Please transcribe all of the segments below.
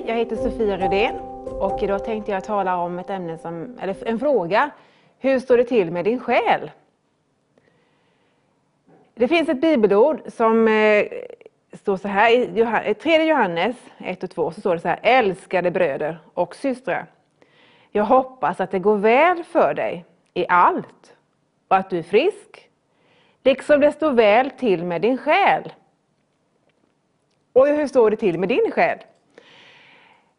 Hej, jag heter Sofia Rydén och idag tänkte jag tala om ett ämne som, eller en fråga. Hur står det till med din själ? Det finns ett bibelord som eh, står så här i 3 eh, Johannes 1 och 2 så står det så här, älskade bröder och systrar. Jag hoppas att det går väl för dig i allt och att du är frisk, liksom det står väl till med din själ. Och hur står det till med din själ?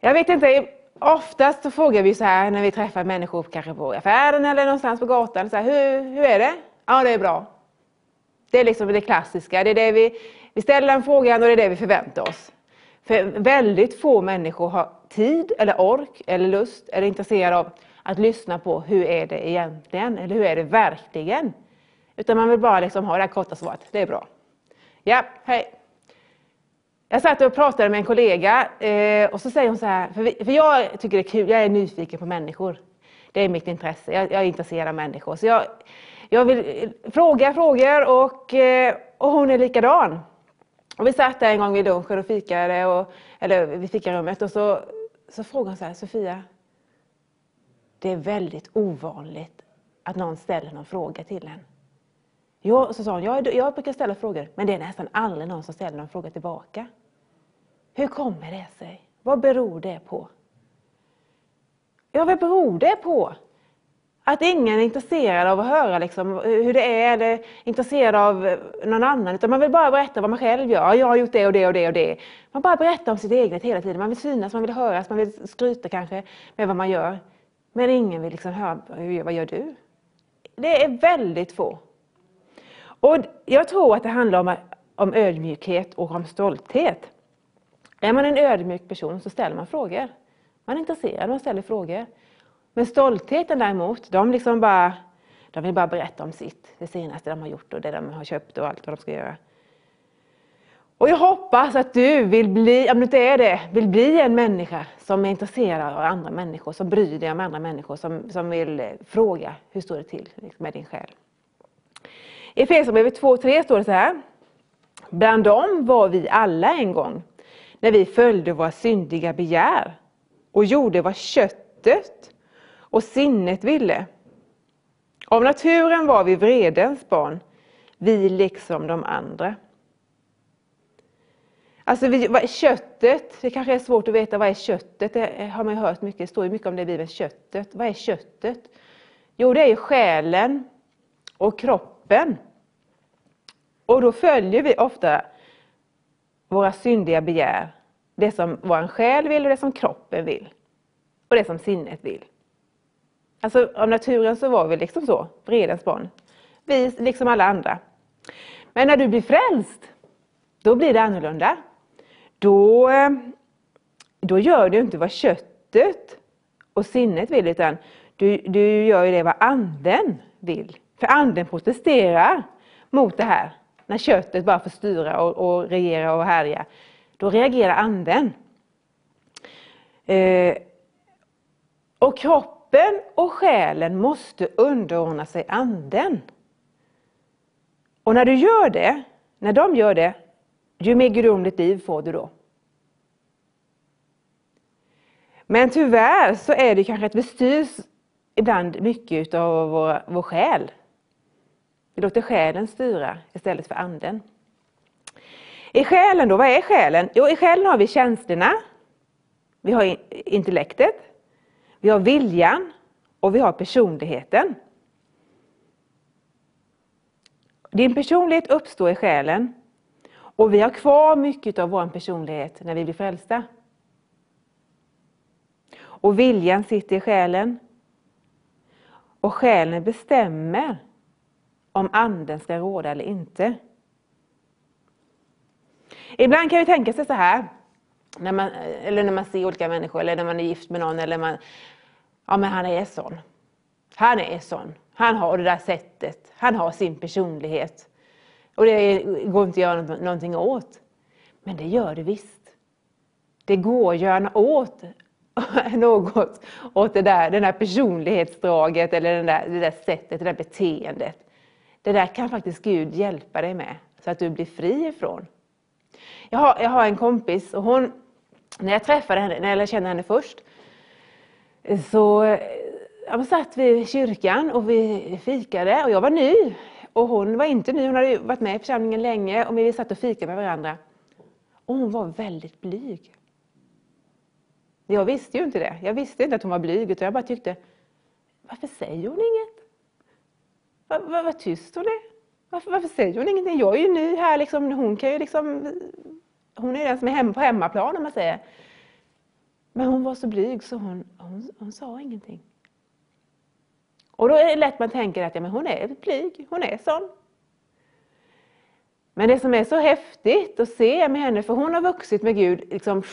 Jag vet inte, oftast så frågar vi så här när vi träffar människor kanske på affären eller någonstans på gatan. Så här, hur, hur är det? Ja, det är bra. Det är liksom det klassiska. Det är det vi, vi ställer den frågan och det är det vi förväntar oss. För väldigt få människor har tid eller ork eller lust eller intresserade av att lyssna på hur är det egentligen eller hur är det verkligen. Utan man vill bara liksom ha det här korta svaret. Det är bra. Ja, hej. Jag satt och pratade med en kollega eh, och så säger hon så här, för, jag tycker det är kul, jag är nyfiken på människor. Det är mitt intresse, jag, jag är intresserad av människor. Så jag, jag vill eh, fråga frågor och, eh, och hon är likadan. Och vi satt där en gång vid lunchen och fikade, och, eller vid fikarummet och så, så frågade hon så här, Sofia, det är väldigt ovanligt att någon ställer någon fråga till en. Jag, så sa hon, jag, jag brukar ställa frågor, men det är nästan aldrig någon som ställer någon fråga tillbaka. Hur kommer det sig? Vad beror det på? Ja, vad beror det på? Att ingen är intresserad av att höra liksom hur det är eller intresserad av eh, någon annan. Utan man vill bara berätta vad man själv gör. Jag har gjort det och det och det och det. Man bara berättar om sitt eget hela tiden. Man vill synas, man vill höras, man vill skryta kanske med vad man gör. Men ingen vill liksom höra, vad gör du? Det är väldigt få. Och jag tror att det handlar om, om ödmjukhet och om stolthet. Är man en ödmjuk person så ställer man frågor. Man är intresserad, man ställer frågor. Men stoltheten däremot, de, liksom bara, de vill bara berätta om sitt, det senaste de har gjort och det de har köpt och allt vad de ska göra. Och jag hoppas att du vill bli, om du inte är det, vill bli en människa som är intresserad av andra människor, som bryr dig om andra människor, som, som vill eh, fråga hur står det till liksom med din själ. I Efesierbrevet 2.3 står det så här. Bland dem var vi alla en gång, när vi följde våra syndiga begär och gjorde vad köttet och sinnet ville. Av naturen var vi vredens barn, vi liksom de andra. Alltså vad är köttet? Det kanske är svårt att veta vad är köttet. Det har man hört mycket, det står ju mycket om det i Bibeln. Köttet. Vad är köttet? Jo, det är ju själen och kroppen. Och då följer vi ofta våra syndiga begär. Det som vår själ vill och det som kroppen vill. Och det som sinnet vill. Alltså av naturen så var vi liksom så, vredens barn. Vi liksom alla andra. Men när du blir frälst, då blir det annorlunda. Då, eh, då gör du inte vad köttet och sinnet vill, utan du, du gör det vad anden vill. För anden protesterar mot det här. När köttet bara får styra och, och regera och härja. Då reagerar anden. Eh, och kroppen och själen måste underordna sig anden. Och när du gör det, när de gör det, ju mer gudomligt liv får du då. Men tyvärr så är det kanske att vi styrs ibland mycket av vår, vår själ. Vi låter själen styra istället för anden. I själen då, vad är själen? Jo, i själen har vi känslorna, vi har intellektet, vi har viljan och vi har personligheten. Din personlighet uppstår i själen och vi har kvar mycket av vår personlighet när vi blir frälsta. Och viljan sitter i själen. Och själen bestämmer om anden ska råda eller inte. Ibland kan vi tänka sig så här, när man, eller när man ser olika människor, eller när man är gift med någon, eller man, ja men han är sån. Han är sån. Han har det där sättet. Han har sin personlighet. Och det går inte att göra någonting åt. Men det gör det visst. Det går att göra åt något åt det där, den där personlighetsdraget eller den där, det där sättet, det där beteendet. Det där kan faktiskt Gud hjälpa dig med så att du blir fri ifrån. Jag har, jag har en kompis och hon när jag träffade henne, när jag kände henne först, så ja, satt vi i kyrkan och vi fikade och jag var ny. Och hon var inte ny, hon hade varit med i församlingen länge och vi satt och fikade med varandra. Och hon var väldigt blyg. Jag visste ju inte det. Jag visste inte att hon var blyg, utan jag bara tyckte, varför säger hon inget? Vad, vad, vad tyst hon är. Varför, varför säger hon ingenting? Jag är ju ny här, liksom, hon kan ju liksom... Hon är ju den som är hemma på hemmaplan, om man säger. Men hon var så blyg så hon, hon, hon sa ingenting. Och då är det lätt man tänker att ja, men hon är blyg, hon är sån. Men det som är så häftigt att se med henne, för hon har vuxit med Gud, liksom,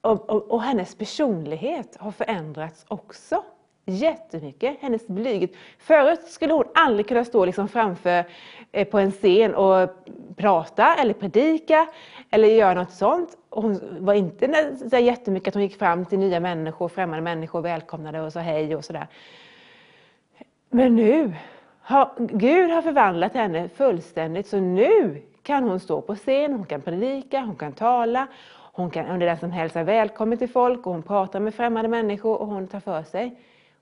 och, och, och hennes personlighet har förändrats också jättemycket. Hennes blyghet. Förut skulle hon aldrig kunna stå liksom framför eh, på en scen och prata eller predika eller göra något sånt. Hon var inte så jättemycket att hon gick fram till nya människor, främmande människor, välkomnade och sa hej och sådär. Men nu har Gud har förvandlat henne fullständigt så nu kan hon stå på scen, hon kan predika, hon kan tala, hon, kan, hon är den som hälsar välkommen till folk och hon pratar med främmande människor och hon tar för sig.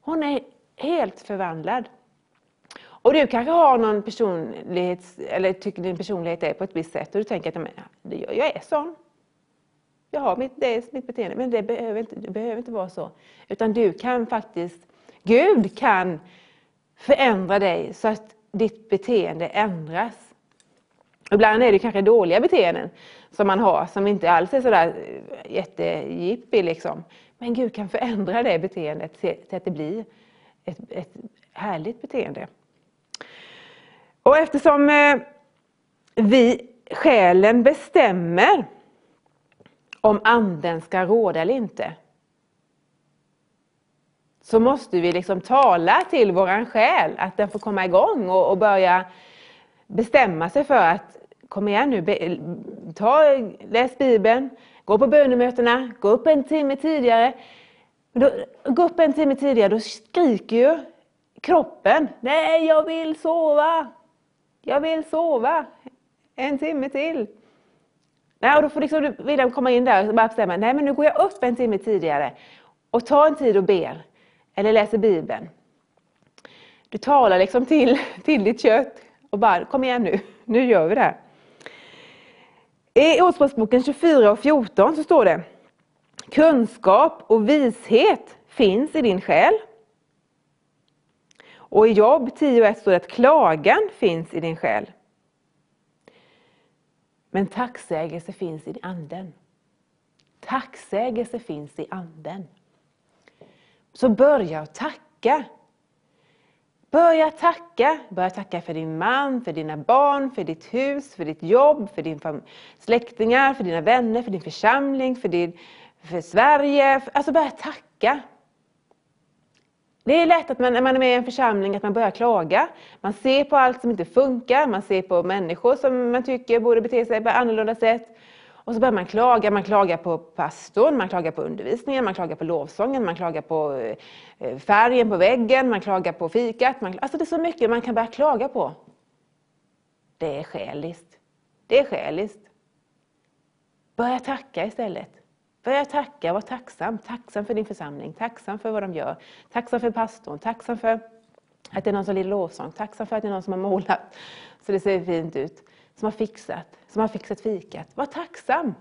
Hon är helt förvandlad. Och du kanske har någon personlighet, eller tycker din personlighet är på ett visst sätt och du tänker att jag är sån. Jag har mitt, det är mitt beteende, men det behöver, inte, det behöver inte vara så. Utan du kan faktiskt, Gud kan förändra dig så att ditt beteende ändras. Ibland är det kanske dåliga beteenden som man har som inte alls är sådär eh, jättejippi liksom. Men Gud kan förändra det beteendet till att det blir ett, ett härligt beteende. Och eftersom eh, vi, själen, bestämmer om anden ska råda eller inte, så måste vi liksom tala till våran själ att den får komma igång och, och börja bestämma sig för att kom igen nu, ta, läs Bibeln, gå på bönemötena, gå upp en timme tidigare. Då, gå upp en timme tidigare, då skriker ju kroppen, nej jag vill sova, jag vill sova en timme till. Nej, och då får liksom William komma in där och bara bestämma, nej men nu går jag upp en timme tidigare och tar en tid och ber, eller läser Bibeln. Du talar liksom till, till ditt kött och bara, kom igen nu, nu gör vi det här. I Ordspråksboken 24 och 14 så står det Kunskap och vishet finns i din själ. Och i Jobb 10 och 1 står det att klagan finns i din själ. Men tacksägelse finns i anden. Tacksägelse finns i anden. Så börja att tacka. Börja tacka. Börja tacka för din man, för dina barn, för ditt hus, för ditt jobb, för dina släktingar, för dina vänner, för din församling, för, din, för Sverige. Alltså börja tacka. Det är lätt att man, när man är med i en församling att man börjar klaga. Man ser på allt som inte funkar, man ser på människor som man tycker borde bete sig på annorlunda sätt. Och så börjar man klaga. Man klagar på pastorn, man klagar på undervisningen, man klagar på lovsången, man klagar på eh, färgen på väggen, man klagar på fikat. Man, alltså det är så mycket man kan börja klaga på. Det är skäligt. Det är skäligt. Börja tacka istället. Börja tacka, var tacksam. Tacksam för din församling, tacksam för vad de gör. Tacksam för pastorn, tacksam för att det är någon som lider lovsång, tacksam för att det är någon som har målat så det ser fint ut som har fixat, som har fixat fikat. Var tacksam!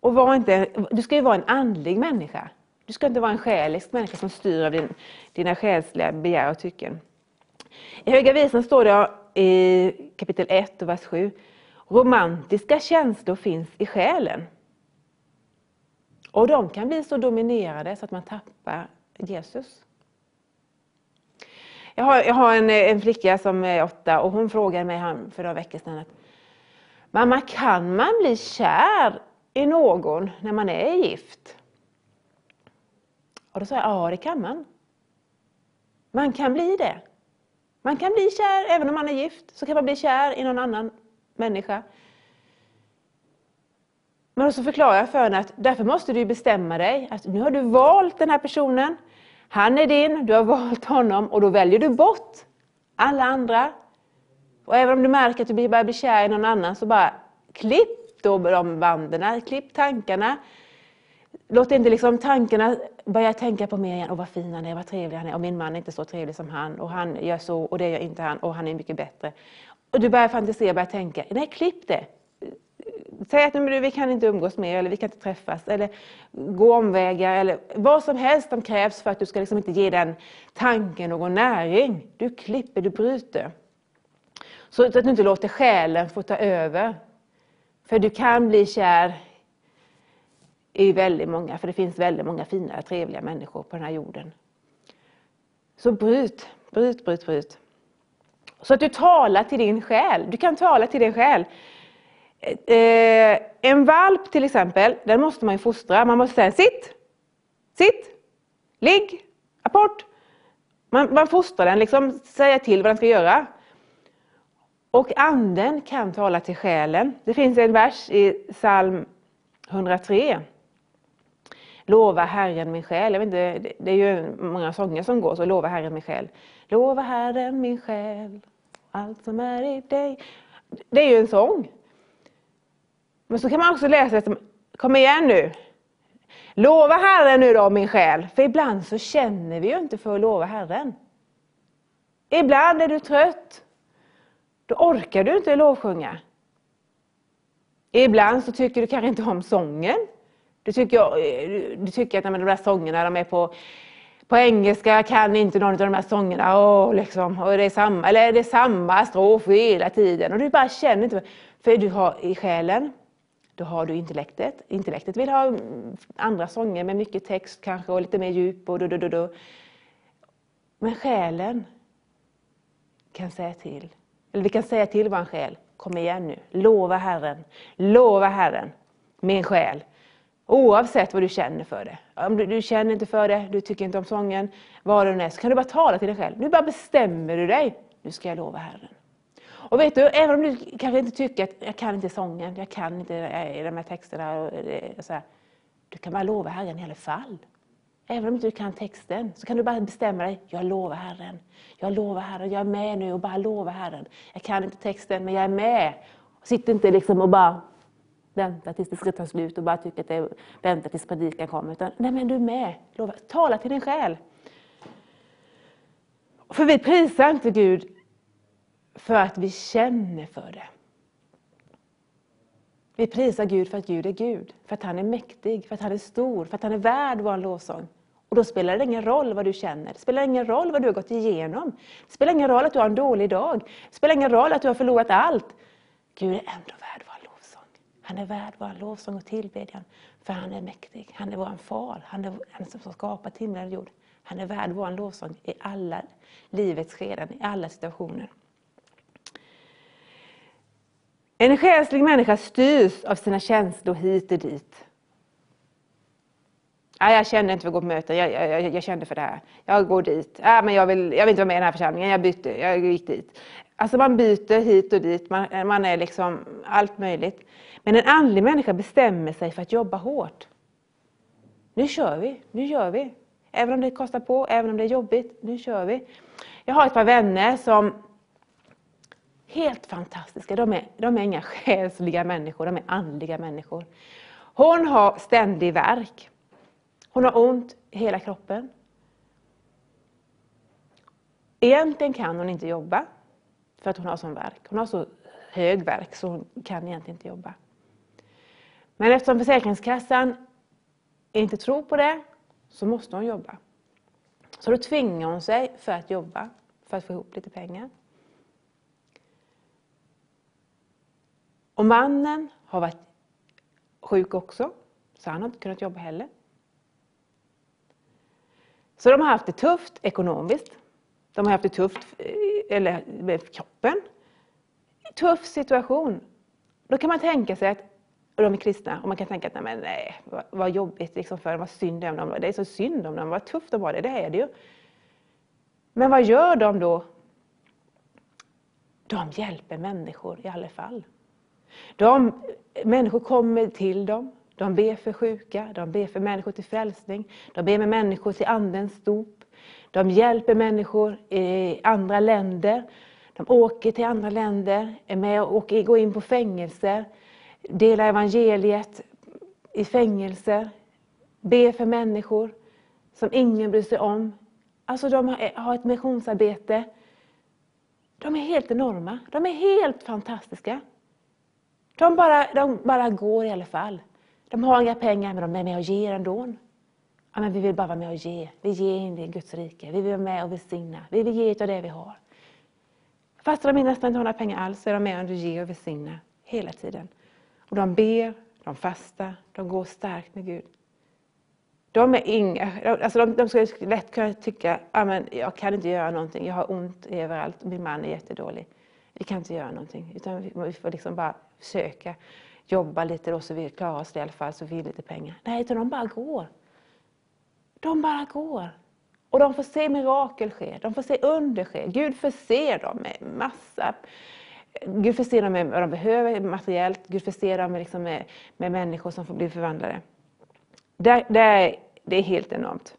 Och var inte, du ska ju vara en andlig människa. Du ska inte vara en själisk människa som styr av din, dina själsliga begär och tycken. I Höga Visan står det i kapitel 1 och vers 7. Romantiska känslor finns i själen. Och de kan bli så dominerade så att man tappar Jesus. Jag har, jag har en, eh, en, flicka som är åtta och hon frågade mig för några veckor sedan att Mamma, kan man bli kär i någon när man är gift? Och då sa jag, ja det kan man. Man kan bli det. Man kan bli kär, även om man är gift, så kan man bli kär i någon annan människa. Men så förklarar jag för henne att därför måste du bestämma dig. Att nu har du valt den här personen. Han är din, du har valt honom och då väljer du bort alla andra. Och även om du märker att du börjar bli kär i någon annan så bara klipp då de banden, klipp tankarna. Låt inte liksom tankarna börja tänka på mig igen. Åh vad fin han är, vad trevlig han är. Och min man är inte så trevlig som han. Och han gör så och det gör inte han. Och han är mycket bättre. Och du börjar fantisera, börjar tänka. Nej, klipp det. Säg att vi kan inte umgås mer eller vi kan inte träffas eller gå omvägar eller vad som helst som krävs för att du ska liksom inte ge den tanken någon näring. Du klipper, du bryter. Så att du inte låter själen få ta över. För du kan bli kär i väldigt många, för det finns väldigt många fina, trevliga människor på den här jorden. Så bryt, bryt, bryt, bryt. Så att du talar till din själ. Du kan tala till din själ. Eh, en valp till exempel, den måste man ju fostra. Man måste säga sitt, sitt, ligg, apport. Man, man fostrar den, liksom säga till vad den ska göra. Och anden kan tala till själen. Det finns en vers i psalm 103. Lova Herren min själ. Jag vet inte, det är ju många sånger som går så. Lova Herren min själ. Lova Herren min själ, allt som är i dig. Det är ju en sång. Men så kan man också läsa, kom igen nu. Lova Herren nu då min själ. För ibland så känner vi ju inte för att lova Herren. Ibland är du trött. Då orkar du inte lovsjunga. Ibland så tycker du kanske inte om sången. Du tycker, du tycker att de där sångerna de är på, på engelska, jag kan inte någon av de här sångerna. Åh, liksom, och det, är samma, eller det är samma strof hela tiden. Och du bara känner inte, för du har i själen, då har du intellektet. Intellektet vill ha mm, andra sånger med mycket text kanske och lite mer djup. Och du, du, du, du. Men själen kan säga till. Eller vi kan säga till vår själ, kom igen nu, lova Herren, lova Herren, min själ. Oavsett vad du känner för det. Om du, du, känner inte för det, du tycker inte om sången, vad det än är, så kan du bara tala till dig själv. Nu bara bestämmer du dig, nu ska jag lova Herren. Och vet du, även om du kanske inte tycker att jag kan inte sången, jag kan inte eh, de här texterna. Och eh, så här, du kan bara lova Herren i alla fall. Även om inte du kan texten så kan du bara bestämma dig. Jag lovar Herren. Jag lovar Herren. Jag är med nu och bara lovar Herren. Jag kan inte texten men jag är med. Sitt inte liksom och bara vänta tills det ska ta slut och bara tycka att det är, vänta tills predikan kommer. Utan, nej men du är med. Lova. Tala till din själ. För vi prisar inte Gud för att vi känner för det. Vi prisar Gud för att Gud är Gud, för att han är mäktig, för att han är stor, för att han är värd vår lovsång. Och då spelar det ingen roll vad du känner, det spelar ingen roll vad du har gått igenom. Det spelar ingen roll att du har en dålig dag, det spelar ingen roll att du har förlorat allt. Gud är ändå värd vår lovsång. Han är värd vår lovsång och tillbedjan, för han är mäktig. Han är vår far, han är han som skapat himlen och jord. Han är värd vår lovsång i alla livets skeden, i alla situationer. En själslig människa styrs av sina känslor hit och dit. Ja, jag kände inte för att gå på möten, jag, jag, jag kände för det här. Jag går dit. Ja, men jag, vill, jag vill inte vara med i den här församlingen, jag bytte, jag gick dit. Alltså man byter hit och dit, man, man är liksom allt möjligt. Men en andlig människa bestämmer sig för att jobba hårt. Nu kör vi, nu gör vi. Även om det kostar på, även om det är jobbigt, nu kör vi. Jag har ett par vänner som Helt fantastiska. De är, de är inga själsliga människor, de är andliga människor. Hon har ständig värk. Hon har ont i hela kroppen. Egentligen kan hon inte jobba för att hon har sån värk. Hon har så hög värk så hon kan egentligen inte jobba. Men eftersom Försäkringskassan inte tror på det så måste hon jobba. Så då tvingar hon sig för att jobba, för att få ihop lite pengar. Och mannen har varit sjuk också, så han har inte kunnat jobba heller. Så de har haft det tufft ekonomiskt. De har haft det tufft eh, eller, med kroppen. Tuff situation. Då kan man tänka sig att, och de är kristna, och man kan tänka att nej, men nej vad, vad jobbigt liksom för dem, vad synd om dem. Det är så synd om dem, vad tufft de har det, det är det ju. Men vad gör de då? De hjälper människor i alla fall. De, människor kommer till dem, de ber för sjuka, de ber för människor till frälsning, de ber med människor till andens dop. De hjälper människor i andra länder. De åker till andra länder, är med och går in på fängelser. delar evangeliet i fängelser, Ber för människor som ingen bryr sig om. Alltså de har ett missionsarbete. De är helt enorma. De är helt fantastiska. De bara, de bara går i alla fall. De har inga pengar men de är med och ger ändå. Ja, men vi vill bara vara med och ge. Vi ger in i Guds rike. Vi vill vara med och välsigna. Vi vill ge av det vi har. Fast de nästan inte har några pengar alls så är de med och ger och välsignar hela tiden. Och de ber, de fastar, de går starkt med Gud. De är inga, alltså de, de skulle lätt kunna tycka, men jag kan inte göra någonting, jag har ont överallt, min man är jättedålig. Vi kan inte göra någonting, utan vi får liksom bara försöka jobba lite då så vi klarar oss i alla fall, så vi lite pengar. Nej, utan de bara går. De bara går. Och de får se mirakel ske, de får se under ske. Gud förser dem med massa Gud förser dem med vad de behöver materiellt, Gud förser dem med, liksom med, med människor som får bli förvandlade. Det, det, är, det är helt enormt.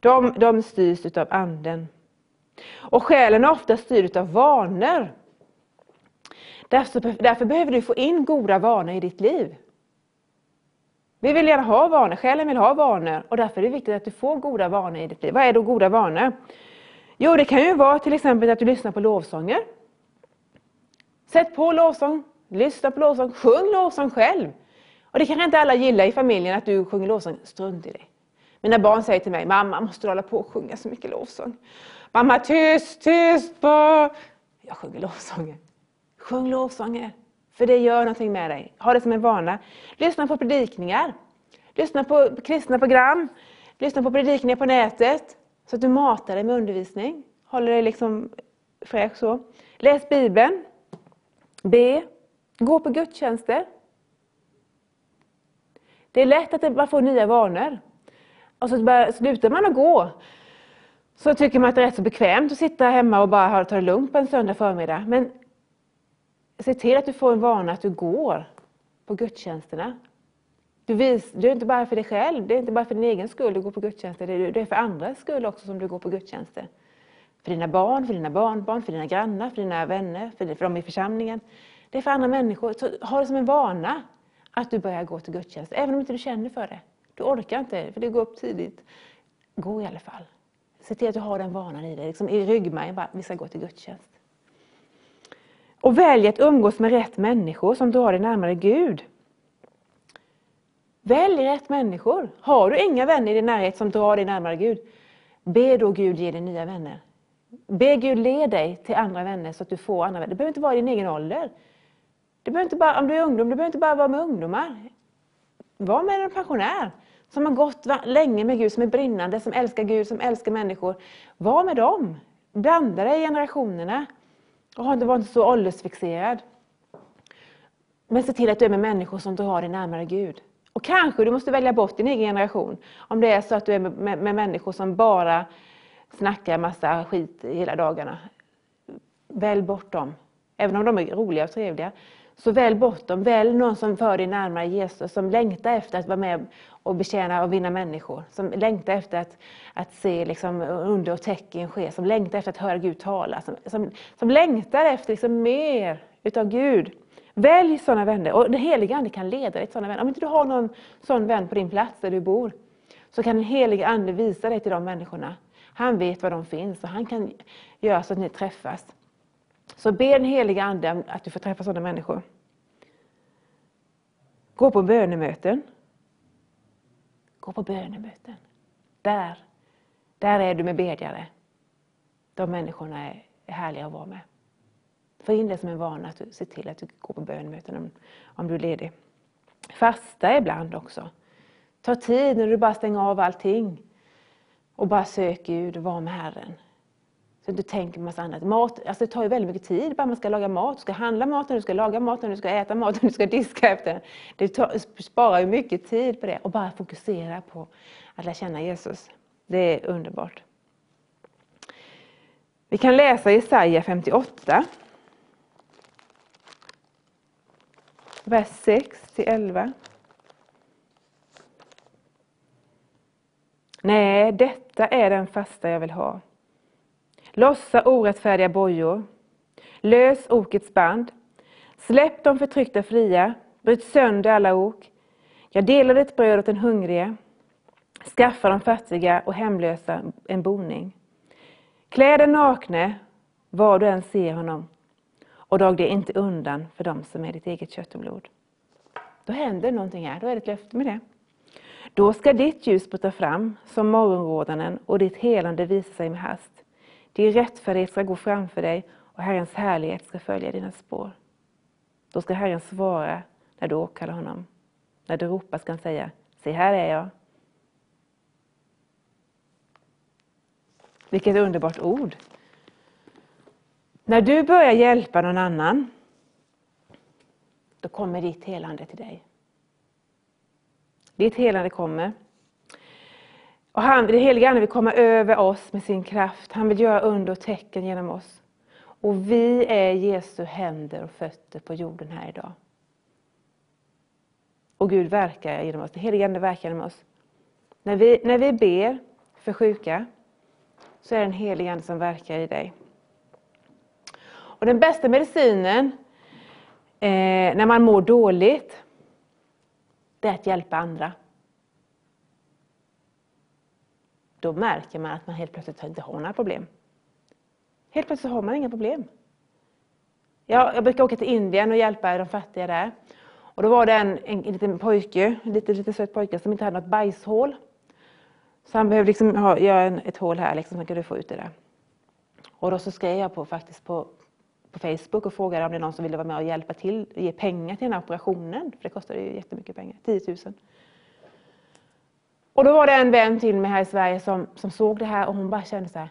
De, de styrs utav anden. Och själen är ofta styrd utav vanor. Därför, därför behöver du få in goda vanor i ditt liv. Vi vill gärna ha vanor, själen vill ha vanor och därför är det viktigt att du får goda vanor i ditt liv. Vad är då goda vanor? Jo, det kan ju vara till exempel att du lyssnar på lovsånger. Sätt på lovsång, lyssna på lovsång, sjung lovsång själv. Och det kanske inte alla gillar i familjen att du sjunger lovsång, strunt i det. Mina barn säger till mig, mamma måste du hålla på och sjunga så mycket lovsång? Mamma tyst, tyst på... Jag sjunger lovsånger. Sjung lovsånger. För det gör någonting med dig. Ha det som en vana. Lyssna på predikningar. Lyssna på kristna program. Lyssna på predikningar på nätet. Så att du matar dig med undervisning. Håller dig liksom fräsch så. Läs Bibeln. Be. Gå på gudstjänster. Det är lätt att man får nya vanor. Och så slutar man att gå så tycker man att det är rätt så bekvämt att sitta hemma och bara ta det lugnt på en söndag förmiddag. Men se till att du får en vana att du går på gudstjänsterna. Du, vis, du är inte bara för dig själv, det är inte bara för din egen skull du går på gudstjänster, det är för andras skull också som du går på gudstjänster. För dina barn, för dina barnbarn, för dina grannar, för dina vänner, för, för dem i församlingen. Det är för andra människor. Så ha det som en vana att du börjar gå till gudstjänst, även om inte du känner för det. Du orkar inte, för det går upp tidigt. Gå i alla fall. Se till att du har den vanan i dig, liksom i ryggmärgen, bara, vi ska gå till gudstjänst. Och välj att umgås med rätt människor som drar dig närmare Gud. Välj rätt människor. Har du inga vänner i din närhet som drar dig närmare Gud, be då Gud ge dig nya vänner. Be Gud led dig till andra vänner så att du får andra vänner. Det behöver inte vara i din egen ålder. Det behöver inte bara, om du är ungdom, du behöver inte bara vara med ungdomar. Var med en pensionär som har gått länge med Gud, som är brinnande, som älskar Gud, som älskar människor. Var med dem. Blanda dig i generationerna. Och var inte så åldersfixerad. Men se till att du är med människor som drar dig närmare Gud. Och kanske du måste välja bort din egen generation. Om det är så att du är med, med, med människor som bara snackar massa skit hela dagarna. Välj bort dem. Även om de är roliga och trevliga. Så välj bort dem. Välj någon som för dig närmare Jesus, som längtar efter att vara med och betjäna och vinna människor. Som längtar efter att, att se liksom, under och tecken ske. Som längtar efter att höra Gud tala. Som, som, som längtar efter liksom, mer utav Gud. Välj sådana vänner. Och den helige Ande kan leda dig till sådana vänner. Om inte du har någon sån vän på din plats där du bor, så kan den helige Ande visa dig till de människorna. Han vet var de finns och han kan göra så att ni träffas. Så be den heliga Ande att du får träffa sådana människor. Gå på bönemöten. Gå på bönemöten. Där, där är du med bedjare. De människorna är härliga att vara med. Få in det som en vana att du ser till att du går på bönemöten om, om du är ledig. Fasta ibland också. Ta tid när du bara stänger av allting och bara sök Gud och var med Herren. Så du tänker på massa annat. Mat, alltså det tar ju väldigt mycket tid. Bara man ska laga mat, du ska handla maten, du ska laga maten, du ska äta maten, du ska diska efter den. Det tar, sparar ju mycket tid på det. Och bara fokusera på att lära känna Jesus. Det är underbart. Vi kan läsa Jesaja 58. Vers 6 till 11. Nej, detta är den fasta jag vill ha. Lossa orättfärdiga bojor. Lös okets band. Släpp de förtryckta fria. Bryt sönder alla ok. Jag delar ditt bröd åt den hungrige. Skaffa de fattiga och hemlösa en boning. Klä den nakne var du än ser honom och drag det inte undan för dem som är ditt eget kött och blod. Då händer någonting här, då är det ett löfte med det. Då ska ditt ljus bryta fram som morgonrådanen och ditt helande visa sig med hast. Din rättfärdighet ska gå framför dig och Herrens härlighet ska följa dina spår. Då ska Herren svara när du åkallar honom. När du ropar ska han säga, se här är jag. Vilket underbart ord! När du börjar hjälpa någon annan, då kommer ditt helande till dig. Ditt helande kommer. Och han, det heliga Ande vill komma över oss med sin kraft. Han vill göra under och tecken genom oss. Och vi är Jesu händer och fötter på jorden här idag. Och Gud verkar genom oss, det heliga Ande verkar genom oss. När vi, när vi ber för sjuka så är det den helige Ande som verkar i dig. Och den bästa medicinen eh, när man mår dåligt, det är att hjälpa andra. Då märker man att man helt plötsligt inte har några problem. Helt plötsligt har man inga problem. Jag, jag brukar åka till Indien och hjälpa de fattiga där. Och då var det en, en, en liten pojke, en liten, liten söt pojke som inte hade något bajshål. Så han behövde liksom ha, göra en, ett hål här, liksom, så kunde få ut det där. Och då så skrev jag på, faktiskt på, på Facebook och frågade om det är någon som ville vara med och hjälpa till, ge pengar till den här operationen. För det kostade ju jättemycket pengar, 10 000. Och då var det en vän till mig här i Sverige som, som såg det här och hon bara kände så här,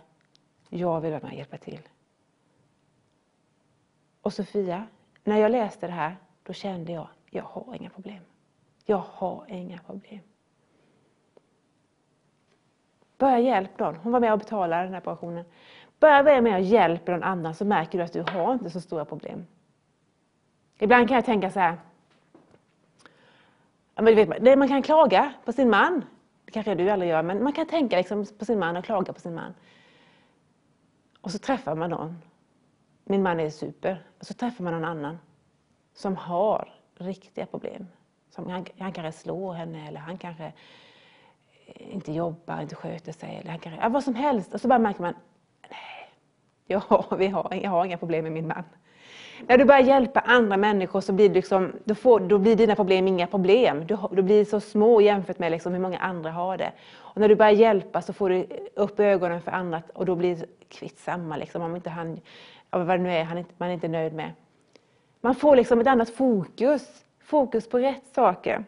jag vill vara med och hjälpa till. Och Sofia, när jag läste det här, då kände jag, jag har inga problem. Jag har inga problem. Börja hjälpa någon. Hon var med och betalade den här operationen. Börja med att hjälpa någon annan så märker du att du har inte så stora problem. Ibland kan jag tänka så här. Man kan klaga på sin man. Det kanske du aldrig gör, men man kan tänka liksom på sin man och klaga på sin man. Och så träffar man någon. Min man är super. Och så träffar man någon annan som har riktiga problem. Som han, han kanske slår henne eller han kanske eh, inte jobbar, inte sköter sig. Eller han kanske, ja, vad som helst. Och så bara märker man, nej, jag, vi har, jag har inga problem med min man. När du börjar hjälpa andra människor så blir, du liksom, då, får, då blir dina problem inga problem. Du, du blir så små jämfört med liksom hur många andra har det. Och när du börjar hjälpa så får du upp ögonen för annat. och då blir det kvittsamma. Liksom, om inte han, vad det nu är han inte, man är inte nöjd med. Man får liksom ett annat fokus. Fokus på rätt saker.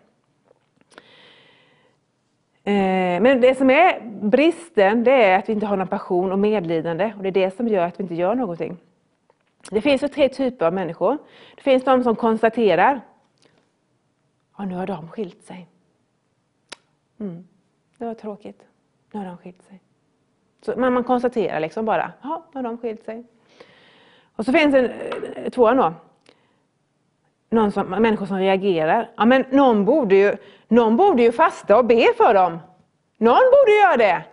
Eh, men det som är bristen, det är att vi inte har någon passion och medlidande. Och det är det som gör att vi inte gör någonting. Det finns ju tre typer av människor. Det finns de som konstaterar, ja nu har de skilt sig. Mm, det var tråkigt, nu har de skilt sig. Så man, man konstaterar liksom bara, ja nu har de skilt sig. Och så finns det eh, tvåan då. Någon som, människor som reagerar. Ja, men någon borde, ju, någon borde ju fasta och be för dem. Någon borde göra det.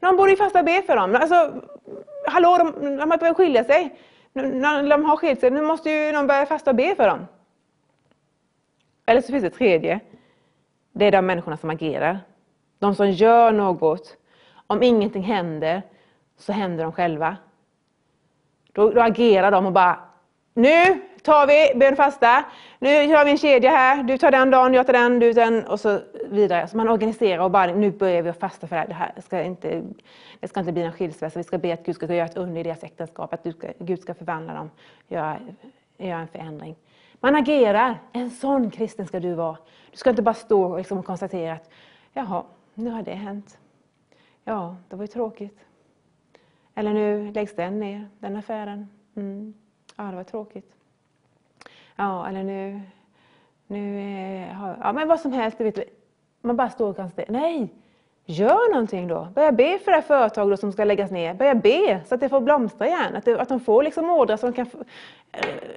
Någon borde ju fasta och be för dem. Alltså, hallå, de, de har börjat skilja sig. När de har skilt sig, nu måste ju någon börja fasta och be för dem. Eller så finns det tredje. Det är de människorna som agerar. De som gör något. Om ingenting händer så händer de själva. Då, då agerar de och bara, nu tar vi bön fasta. nu kör vi en kedja här, du tar den dagen, jag tar den, du tar den och så vidare. Så man organiserar och bara, nu börjar vi att fasta för det här. Det, här ska inte, det ska inte bli en skilsmässa, vi ska be att Gud ska göra ett under i deras äktenskap, att Gud ska förvandla dem, göra, göra en förändring. Man agerar, en sån kristen ska du vara. Du ska inte bara stå och liksom konstatera att, jaha, nu har det hänt. Ja, det var ju tråkigt. Eller nu läggs den ner, den affären. Mm. Ja, det var tråkigt. Ja, eller nu... nu eh, har, ja, men vad som helst. Vet du, man bara står och kan säga nej, gör någonting då. Börja be för det här företaget som ska läggas ner. Börja be så att det får blomstra igen. Att, det, att de får liksom ordrar så eh,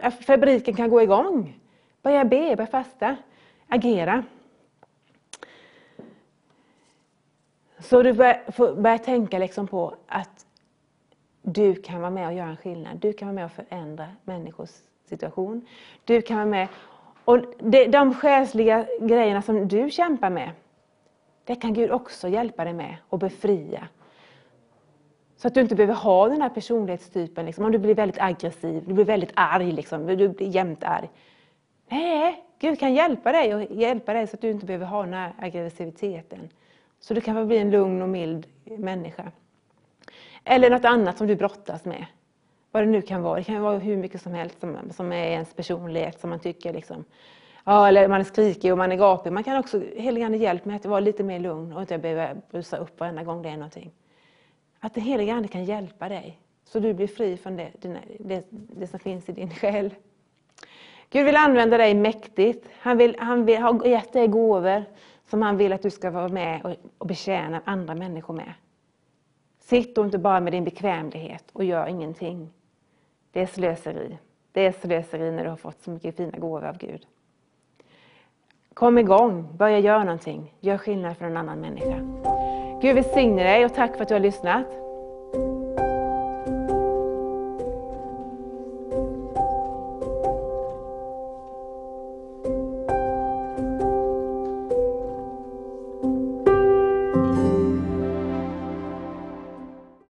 att äh, fabriken kan gå igång. Börja be, börja fasta, agera. Så du börjar, börjar tänka liksom på att du kan vara med och göra en skillnad. Du kan vara med och förändra människors situation. Du kan vara med Och det, de själsliga grejerna som du kämpar med, det kan Gud också hjälpa dig med och befria. Så att du inte behöver ha den här personlighetstypen, liksom, om du blir väldigt aggressiv, du blir väldigt arg, liksom, du blir jämt arg. Nej, Gud kan hjälpa dig och hjälpa dig så att du inte behöver ha den här aggressiviteten. Så du kan bli en lugn och mild människa. Eller något annat som du brottas med. Vad det nu kan vara. Det kan vara hur mycket som helst som, som är ens personlighet som man tycker liksom. Ja, eller man är skrikig och man är gapig. Man kan också, heligande hjälp mig att vara lite mer lugn och inte behöva brusa upp varenda gång det är någonting. Att den helige Ande kan hjälpa dig så du blir fri från det, det, det som finns i din själ. Gud vill använda dig mäktigt. Han, vill, han vill, har gett dig gåvor som han vill att du ska vara med och, och betjäna andra människor med. Sitt då inte bara med din bekvämlighet och gör ingenting. Det är slöseri. Det är slöseri när du har fått så mycket fina gåvor av Gud. Kom igång, börja göra någonting. Gör skillnad för en annan människa. Gud välsigne dig och tack för att du har lyssnat.